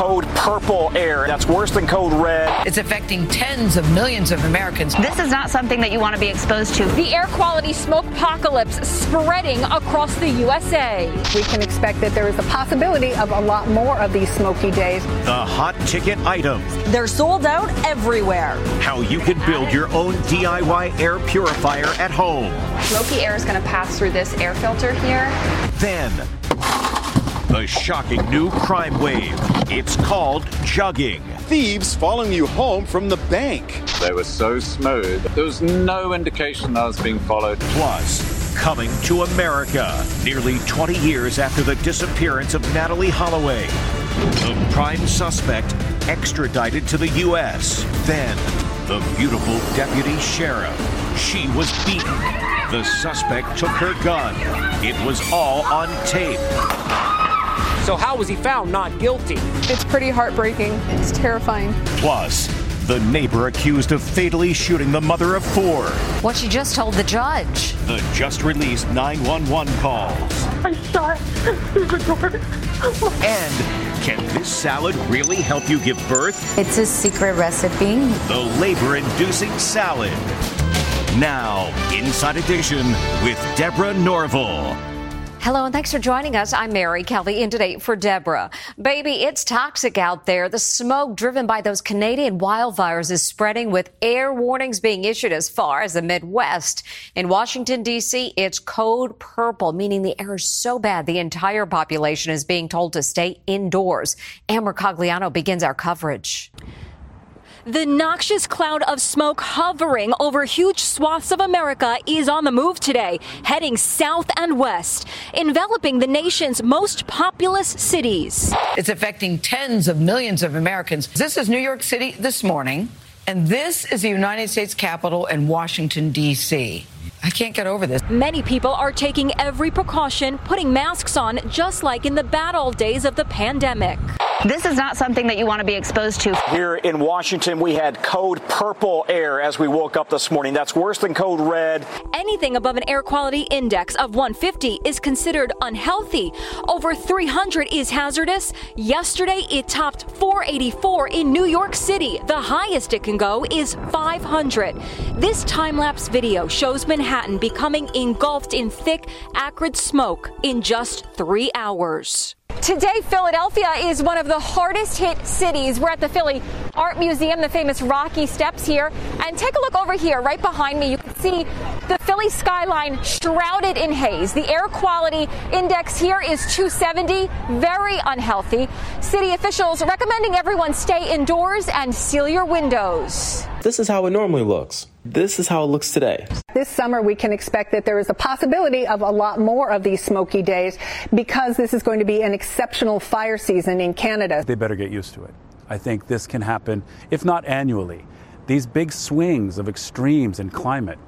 code purple air. That's worse than code red. It's affecting tens of millions of Americans. This is not something that you want to be exposed to. The air quality smoke apocalypse spreading across the USA. We can expect that there is a possibility of a lot more of these smoky days. The hot ticket items. They're sold out everywhere. How you can build your own DIY air purifier at home. Smoky air is going to pass through this air filter here. Then the shocking new crime wave. It's called jugging. Thieves following you home from the bank. They were so smooth. There was no indication I was being followed. Plus, coming to America nearly 20 years after the disappearance of Natalee Holloway. The prime suspect extradited to the U.S. Then, the beautiful deputy sheriff. She was beaten. The suspect took her gun. It was all on tape. So, how was he found not guilty? It's pretty heartbreaking. It's terrifying. Plus, the neighbor accused of fatally shooting the mother of four. What she just told the judge. The just released 911 calls. I shot through the door. and can this salad really help you give birth? It's a secret recipe. The labor inducing salad. Now, Inside Edition with Deborah Norville. Hello and thanks for joining us. I'm Mary Calvi in today for Deborah. Baby, it's toxic out there. The smoke driven by those Canadian wildfires is spreading with air warnings being issued as far as the Midwest. In Washington, D.C., it's code purple, meaning the air is so bad the entire population is being told to stay indoors. Ann Mercogliano begins our coverage. The noxious cloud of smoke hovering over huge swaths of America is on the move today, heading south and west, enveloping the nation's most populous cities. It's affecting tens of millions of Americans. This is New York City this morning, and this is the United States Capitol in Washington, D.C. I can't get over this. Many people are taking every precaution, putting masks on, just like in the bad old days of the pandemic. This is not something that you want to be exposed to. Here in Washington, we had code purple air as we woke up this morning. That's worse than code red. Anything above an air quality index of 150 is considered unhealthy. Over 300 is hazardous. Yesterday, it topped 484 in New York City. The highest it can go is 500. This time lapse video shows Manhattan becoming engulfed in thick, acrid smoke in just three hours. Today, Philadelphia is one of the hardest hit cities. We're at the Philly Art Museum, the famous Rocky Steps here. And take a look over here, right behind me. You can see The Philly skyline shrouded in haze. The air quality index here is 270, very unhealthy. City officials recommending everyone stay indoors and seal your windows. This is how it normally looks. This is how it looks today. This summer, we can expect that there is a possibility of a lot more of these smoky days because this is going to be an exceptional fire season in Canada. They better get used to it. I think this can happen, if not annually. These big swings of extremes in climate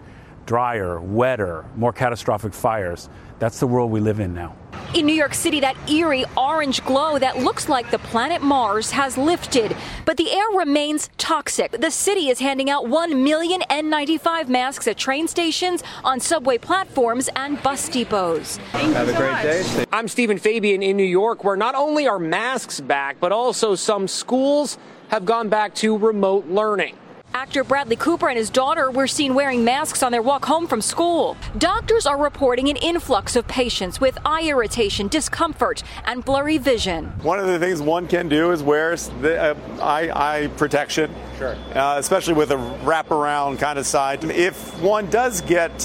drier, wetter, more catastrophic fires. That's the world we live in now. In New York City, that eerie orange glow that looks like the planet Mars has lifted, but the air remains toxic. The city is handing out 1 million N95 masks at train stations, on subway platforms, and bus depots. Have a great day. I'm Stephen Fabian in New York, where not only are masks back, but also some schools have gone back to remote learning. Actor Bradley Cooper and his daughter were seen wearing masks on their walk home from school. Doctors are reporting an influx of patients with eye irritation, discomfort, and blurry vision. One of the things one can do is wear the, uh, eye, eye protection, sure. uh, especially with a wraparound kind of side. If one does get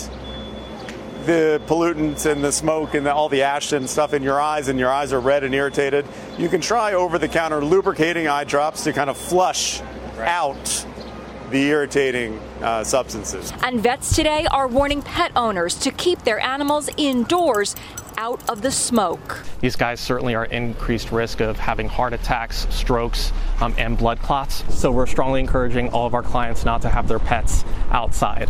the pollutants and the smoke and the, all the ash and stuff in your eyes and your eyes are red and irritated, you can try over the counter lubricating eye drops to kind of flush right. out the irritating uh, substances. And vets today are warning pet owners to keep their animals indoors out of the smoke. These guys certainly are increased risk of having heart attacks, strokes, um, and blood clots. So we're strongly encouraging all of our clients not to have their pets outside.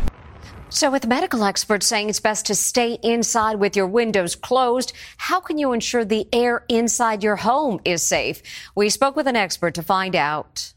So, with medical experts saying it's best to stay inside with your windows closed, how can you ensure the air inside your home is safe? We spoke with an expert to find out.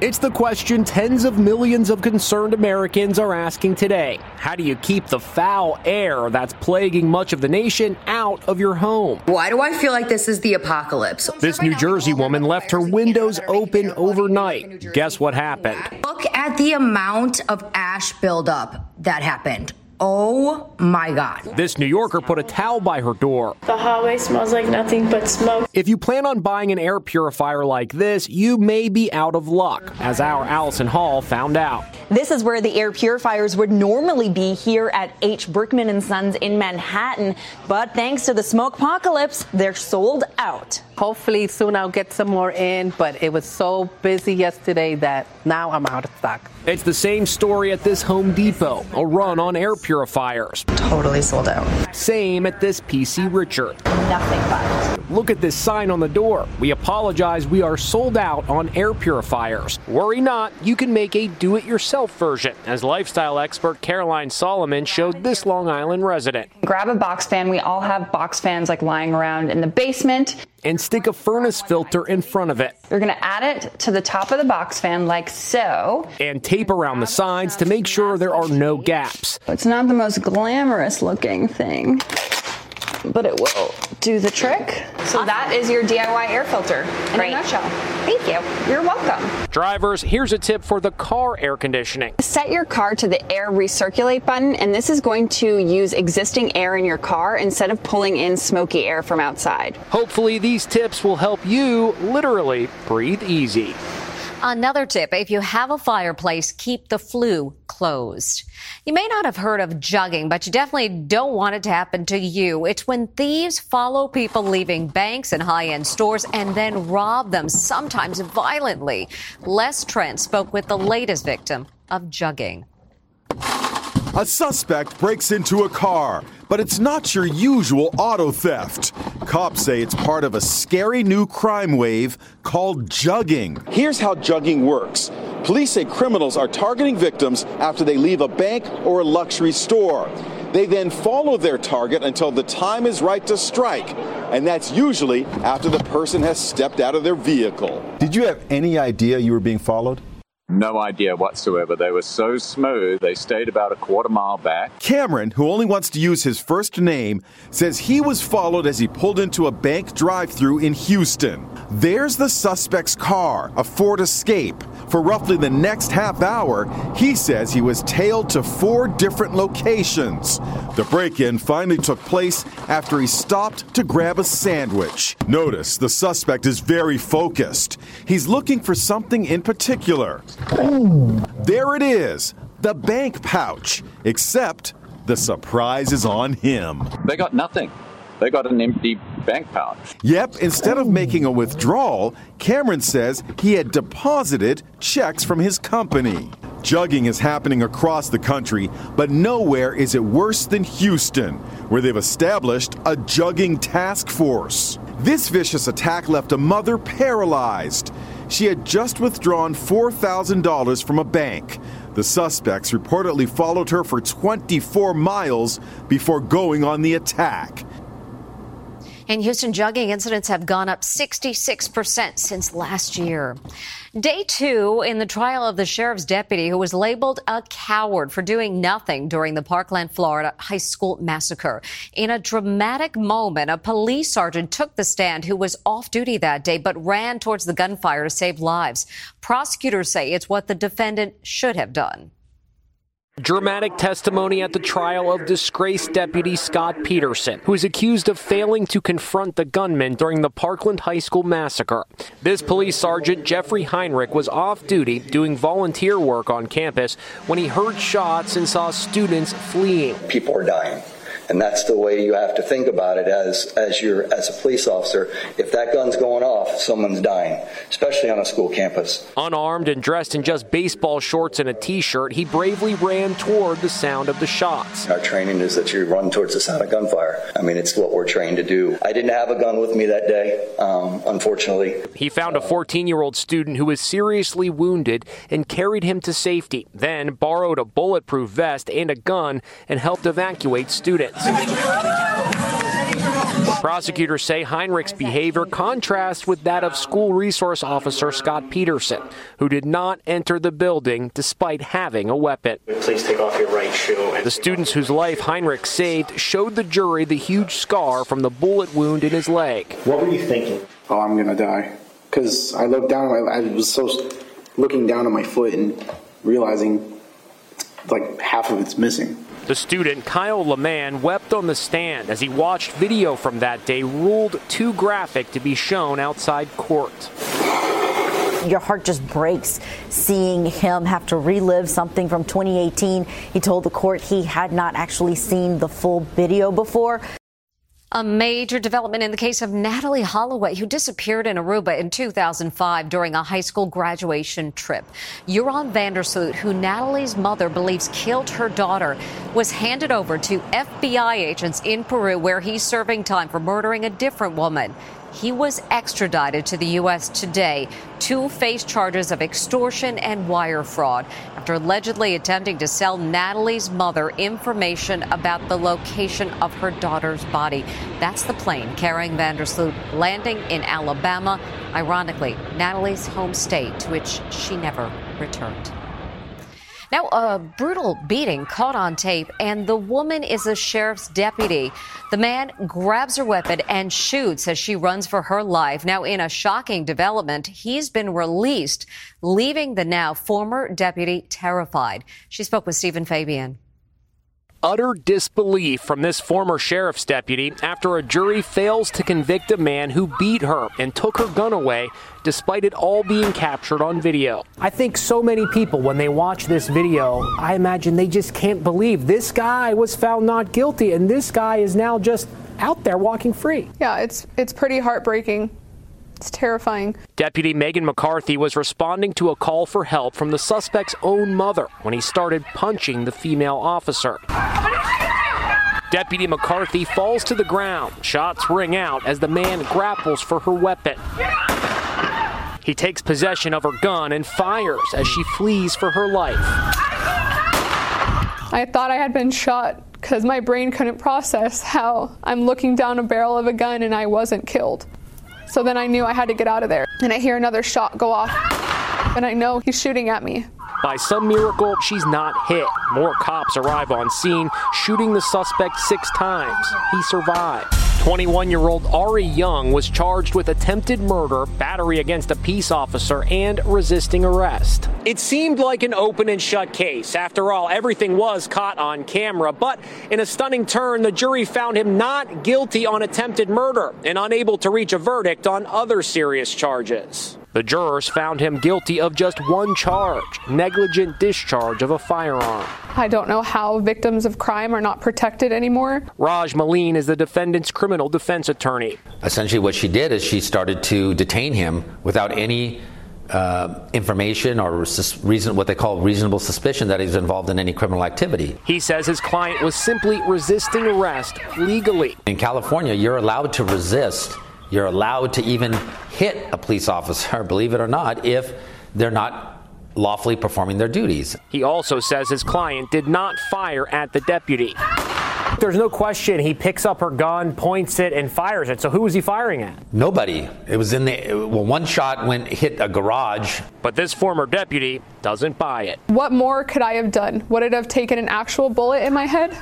It's the question tens of millions of concerned Americans are asking today. How do you keep the foul air that's plaguing much of the nation out of your home? Why do I feel like this is the apocalypse? This New Jersey woman left her windows open overnight. Guess what happened? Look at the amount of ash buildup that happened. Oh my God. This New Yorker put a towel by her door. The hallway smells like nothing but smoke. If you plan on buying an air purifier like this, you may be out of luck, as our Allison Hall found out. This is where the air purifiers would normally be here at H. Brickman and Sons in Manhattan, but thanks to the smoke apocalypse, they're sold out. Hopefully soon I'll get some more in, but it was so busy yesterday that now I'm out of stock. It's the same story at this Home Depot, a run on air purifiers. Totally sold out. Same at this PC Richard. Nothing but. Look at this sign on the door. We apologize, we are sold out on air purifiers. Worry not, you can make a do it yourself version, as lifestyle expert Caroline Solomon showed this Long Island resident. Grab a box fan. We all have box fans like lying around in the basement. And stick a furnace filter in front of it. You're going to add it to the top of the box fan like so. And tape around the sides to make sure there are no gaps. It's not the most glamorous looking thing but it will do the trick. So that is your DIY air filter in Great. a nutshell. Thank you. You're welcome. Drivers, here's a tip for the car air conditioning. Set your car to the air recirculate button, and this is going to use existing air in your car instead of pulling in smoky air from outside. Hopefully, these tips will help you literally breathe easy. Another tip if you have a fireplace, keep the flue closed. You may not have heard of jugging, but you definitely don't want it to happen to you. It's when thieves follow people leaving banks and high end stores and then rob them, sometimes violently. Les Trent spoke with the latest victim of jugging. A suspect breaks into a car, but it's not your usual auto theft. Cops say it's part of a scary new crime wave called jugging. Here's how jugging works police say criminals are targeting victims after they leave a bank or a luxury store. They then follow their target until the time is right to strike, and that's usually after the person has stepped out of their vehicle. Did you have any idea you were being followed? No idea whatsoever. They were so smooth, they stayed about a quarter mile back. Cameron, who only wants to use his first name, says he was followed as he pulled into a bank drive through in Houston. There's the suspect's car, a Ford Escape. For roughly the next half hour, he says he was tailed to four different locations. The break in finally took place after he stopped to grab a sandwich. Notice the suspect is very focused. He's looking for something in particular. There it is, the bank pouch, except the surprise is on him. They got nothing. They got an empty bank pouch. Yep, instead of making a withdrawal, Cameron says he had deposited checks from his company. Jugging is happening across the country, but nowhere is it worse than Houston, where they've established a jugging task force. This vicious attack left a mother paralyzed. She had just withdrawn $4,000 from a bank. The suspects reportedly followed her for 24 miles before going on the attack. In Houston, jugging incidents have gone up 66% since last year. Day two in the trial of the sheriff's deputy who was labeled a coward for doing nothing during the Parkland, Florida high school massacre. In a dramatic moment, a police sergeant took the stand who was off duty that day but ran towards the gunfire to save lives. Prosecutors say it's what the defendant should have done. Dramatic testimony at the trial of disgraced deputy Scot Peterson, who is accused of failing to confront the gunman during the Parkland High School massacre. This police sergeant, Jeffrey Heinrich, was off duty doing volunteer work on campus when he heard shots and saw students fleeing. People are dying. And that's the way you have to think about it as as you're as a police officer. If that gun's going off, someone's dying, especially on a school campus. Unarmed and dressed in just baseball shorts and a t-shirt, he bravely ran toward the sound of the shots. Our training is that you run towards the sound of gunfire. I mean, it's what we're trained to do. I didn't have a gun with me that day, um, unfortunately. He found a 14-year-old student who was seriously wounded and carried him to safety. Then borrowed a bulletproof vest and a gun and helped evacuate students. Prosecutors say Heinrich's behavior contrasts with that of school resource officer Scot Peterson, who did not enter the building despite having a weapon. Please take off your right shoe. The students whose life Heinrich saved showed the jury the huge scar from the bullet wound in his leg. What were you thinking? Oh, I'm gonna die. Because I looked down at I was so looking down at my foot and realizing like half of it's missing. The student, Kyle Laman, wept on the stand as he watched video from that day ruled too graphic to be shown outside court. Your heart just breaks seeing him have to relive something from 2018. He told the court he had not actually seen the full video before. A major development in the case of Natalee Holloway, who disappeared in Aruba in 2005 during a high school graduation trip. Joran van der Sloot, who Natalee's mother believes killed her daughter, was handed over to FBI agents in Peru, where he's serving time for murdering a different woman. He was extradited to the U.S. today to face charges of extortion and wire fraud after allegedly attempting to sell Natalee's mother information about the location of her daughter's body. That's the plane carrying van der Sloot landing in Alabama, ironically, Natalee's home state, to which she never returned. Now, a brutal beating caught on tape, and the woman is a sheriff's deputy. The man grabs her weapon and shoots as she runs for her life. Now, in a shocking development, he's been released, leaving the now former deputy terrified. She spoke with Stephen Fabian utter disbelief from this former sheriff's deputy after a jury fails to convict a man who beat her and took her gun away despite it all being captured on video. I think so many people, when they watch this video, I imagine they just can't believe this guy was found not guilty and this guy is now just out there walking free. Yeah, it's it's pretty heartbreaking. It's terrifying. Deputy Megan McCarthy was responding to a call for help from the suspect's own mother when he started punching the female officer. Deputy McCarthy falls to the ground. Shots ring out as the man grapples for her weapon. He takes possession of her gun and fires as she flees for her life. I thought I had been shot because my brain couldn't process how I'm looking down a barrel of a gun and I wasn't killed. So then I knew I had to get out of there. And I hear another shot go off, and I know he's shooting at me. By some miracle, she's not hit. More cops arrive on scene, shooting the suspect six times. He survived. 21 year old Ari Young was charged with attempted murder, battery against a peace officer, and resisting arrest. It seemed like an open and shut case. After all, everything was caught on camera. But in a stunning turn, the jury found him not guilty on attempted murder and unable to reach a verdict on other serious charges. The jurors found him guilty of just one charge negligent discharge of a firearm. I don't know how victims of crime are not protected anymore. Raj Maleen is the defendant's criminal defense attorney. Essentially, what she did is she started to detain him without any uh, information or sus- reason, what they call reasonable suspicion that he's involved in any criminal activity. He says his client was simply resisting arrest legally. In California, you're allowed to resist. You're allowed to even hit a police officer, believe it or not, if they're not lawfully performing their duties. He also says his client did not fire at the deputy. There's no question he picks up her gun, points it, and fires it. So who was he firing at? Nobody. It was in the well. One shot went hit a garage. But this former deputy doesn't buy it. What more could I have done? Would it have taken an actual bullet in my head?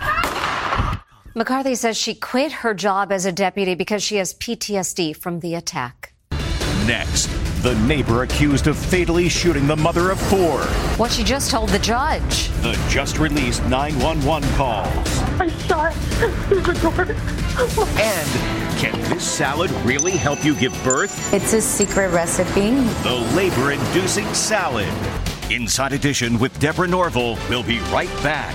McCarthy says she quit her job as a deputy because she has PTSD from the attack. Next, the neighbor accused of fatally shooting the mother of four. What she just told the judge. The just released 911 calls. I shot through the door. And can this salad really help you give birth? It's a secret recipe. The labor inducing salad. Inside Edition with Deborah Norville. We'll be right back.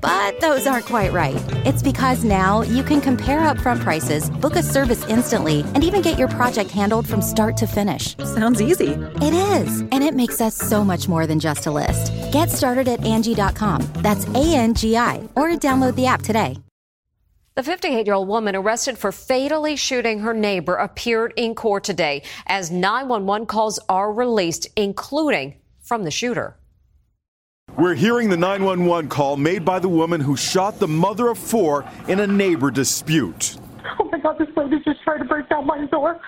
But those aren't quite right. It's because now you can compare upfront prices, book a service instantly, and even get your project handled from start to finish. Sounds easy. It is, and it makes us so much more than just a list. Get started at Angi.com. That's A N G I, or download the app today. The 58 year old woman arrested for fatally shooting her neighbor appeared in court today as 911 calls are released, including from the shooter. We're hearing the 911 call made by the woman who shot the mother of four in a neighbor dispute. Oh my God, this lady just tried to break down my door.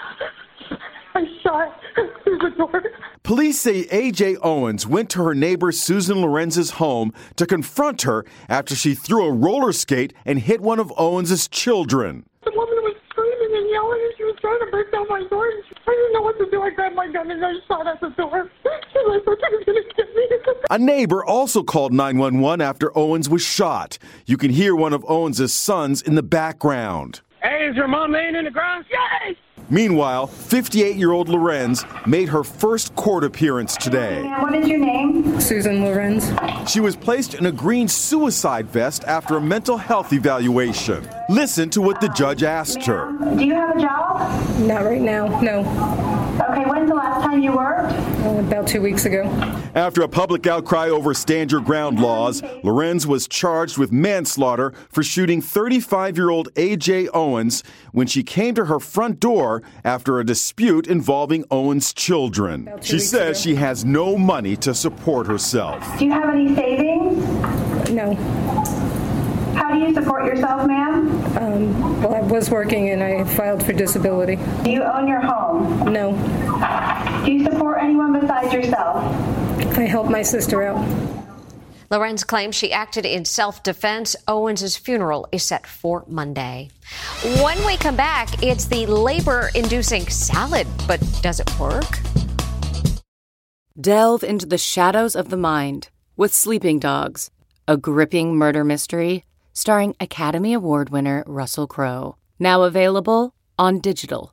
I shot through the door. Police say AJ Owens went to her neighbor Susan Lorincz's home to confront her after she threw a roller skate and hit one of Owens's children. The woman was screaming and yelling and she was trying to break down my door. I didn't know what to do. I grabbed my gun and I shot at the door. She was like, she was going to get me. A neighbor also called 911 after Owens was shot. You can hear one of Owens' sons in the background. Hey, is your mom laying in the grass? Yes! Meanwhile, 58 year old Lorincz made her first court appearance today. What is your name? Susan Lorincz. She was placed in a green suicide vest after a mental health evaluation. Listen to what the judge asked her. Do you have a job? Not right now, no. Okay, when's the last time you worked? About two weeks ago. After a public outcry over stand your ground laws, Lorincz was charged with manslaughter for shooting 35 year old AJ Owens when she came to her front door after a dispute involving Owens' children. She says she has no money to support herself. Do you have any savings? No. How do you support yourself, ma'am? Um, well, I was working and I filed for disability. Do you own your home? No. Do you support anyone besides yourself? I help my sister out. Lorincz claims she acted in self defense. Owens' funeral is set for Monday. When we come back, it's the labor inducing salad, but does it work? Delve into the shadows of the mind with Sleeping Dogs, a gripping murder mystery starring Academy Award winner Russell Crowe. Now available on digital.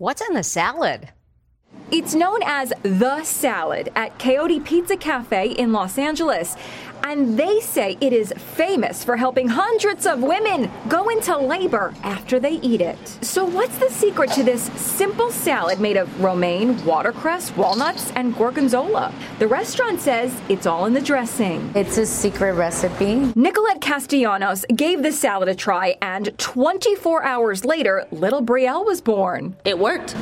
What's in the salad? It's known as the salad at Caioti Pizza Cafe in Los Angeles. And they say it is famous for helping hundreds of women go into labor after they eat it. So, what's the secret to this simple salad made of romaine, watercress, walnuts, and gorgonzola? The restaurant says it's all in the dressing. It's a secret recipe. Nicolette Castellanos gave the salad a try, and 24 hours later, little Brielle was born. It worked.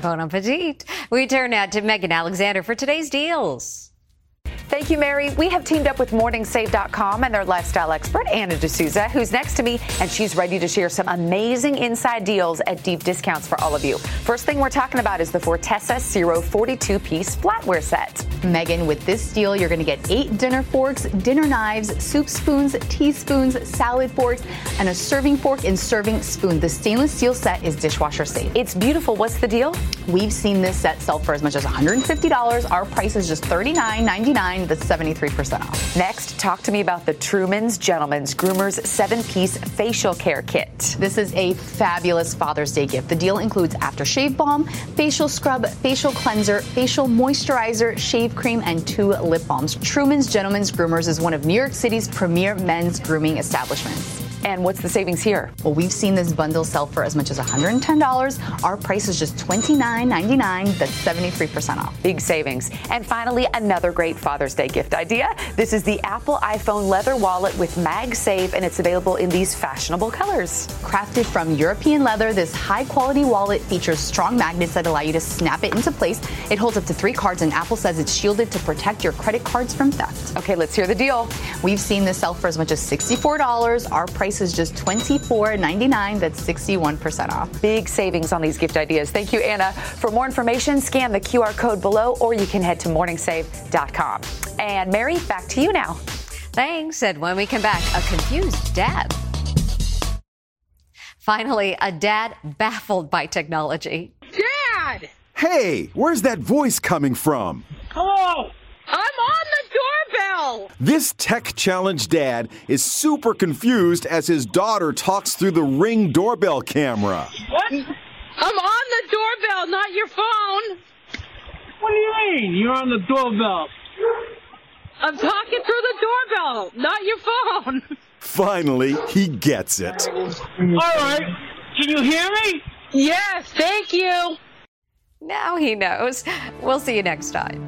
Bon appetit. We turn now to Megan Alexander for today's deals. Thank you, Mary. We have teamed up with MorningSave.com and their lifestyle expert, Anna D'Souza, who's next to me, and she's ready to share some amazing inside deals at deep discounts for all of you. First thing we're talking about is the Fortessa Zero 42 piece flatware set. Megan, with this deal, you're going to get eight dinner forks, dinner knives, soup spoons, teaspoons, salad forks, and a serving fork and serving spoon. The stainless steel set is dishwasher safe. It's beautiful. What's the deal? We've seen this set sell for as much as $150. Our price is just $39.99 that's 73% off. Next, talk to me about the Truman's Gentlemen's Groomers seven piece facial care kit. This is a fabulous Father's Day gift. The deal includes aftershave balm, facial scrub, facial cleanser, facial moisturizer, shave cream, and two lip balms. Truman's Gentlemen's Groomers is one of New York City's premier men's grooming establishments. And what's the savings here? Well, we've seen this bundle sell for as much as $110. Our price is just $29.99. That's 73% off. Big savings. And finally, another great Father's Day gift idea. This is the Apple iPhone leather wallet with MagSafe, and it's available in these fashionable colors. Crafted from European leather, this high quality wallet features strong magnets that allow you to snap it into place. It holds up to three cards, and Apple says it's shielded to protect your credit cards from theft. Okay, let's hear the deal. We've seen this sell for as much as $64. Our price price is just $24.99. That's 61% off. Big savings on these gift ideas. Thank you, Anna. For more information, scan the QR code below or you can head to morningsave.com. And Mary, back to you now. Thanks. And when we come back, a confused dad. Finally, a dad baffled by technology. Dad! Hey, where's that voice coming from? Hello! I'm on the doorbell! This tech challenged dad is super confused as his daughter talks through the ring doorbell camera. What? I'm on the doorbell, not your phone! What do you mean? You're on the doorbell. I'm talking through the doorbell, not your phone! Finally, he gets it. All right. Can you hear me? Yes, thank you. Now he knows. We'll see you next time.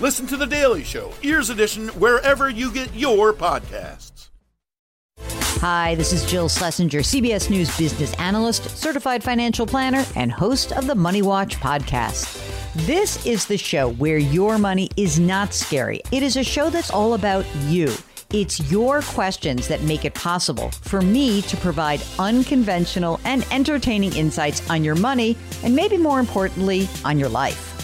Listen to The Daily Show, Ears Edition, wherever you get your podcasts. Hi, this is Jill Schlesinger, CBS News business analyst, certified financial planner, and host of the Money Watch podcast. This is the show where your money is not scary. It is a show that's all about you. It's your questions that make it possible for me to provide unconventional and entertaining insights on your money, and maybe more importantly, on your life.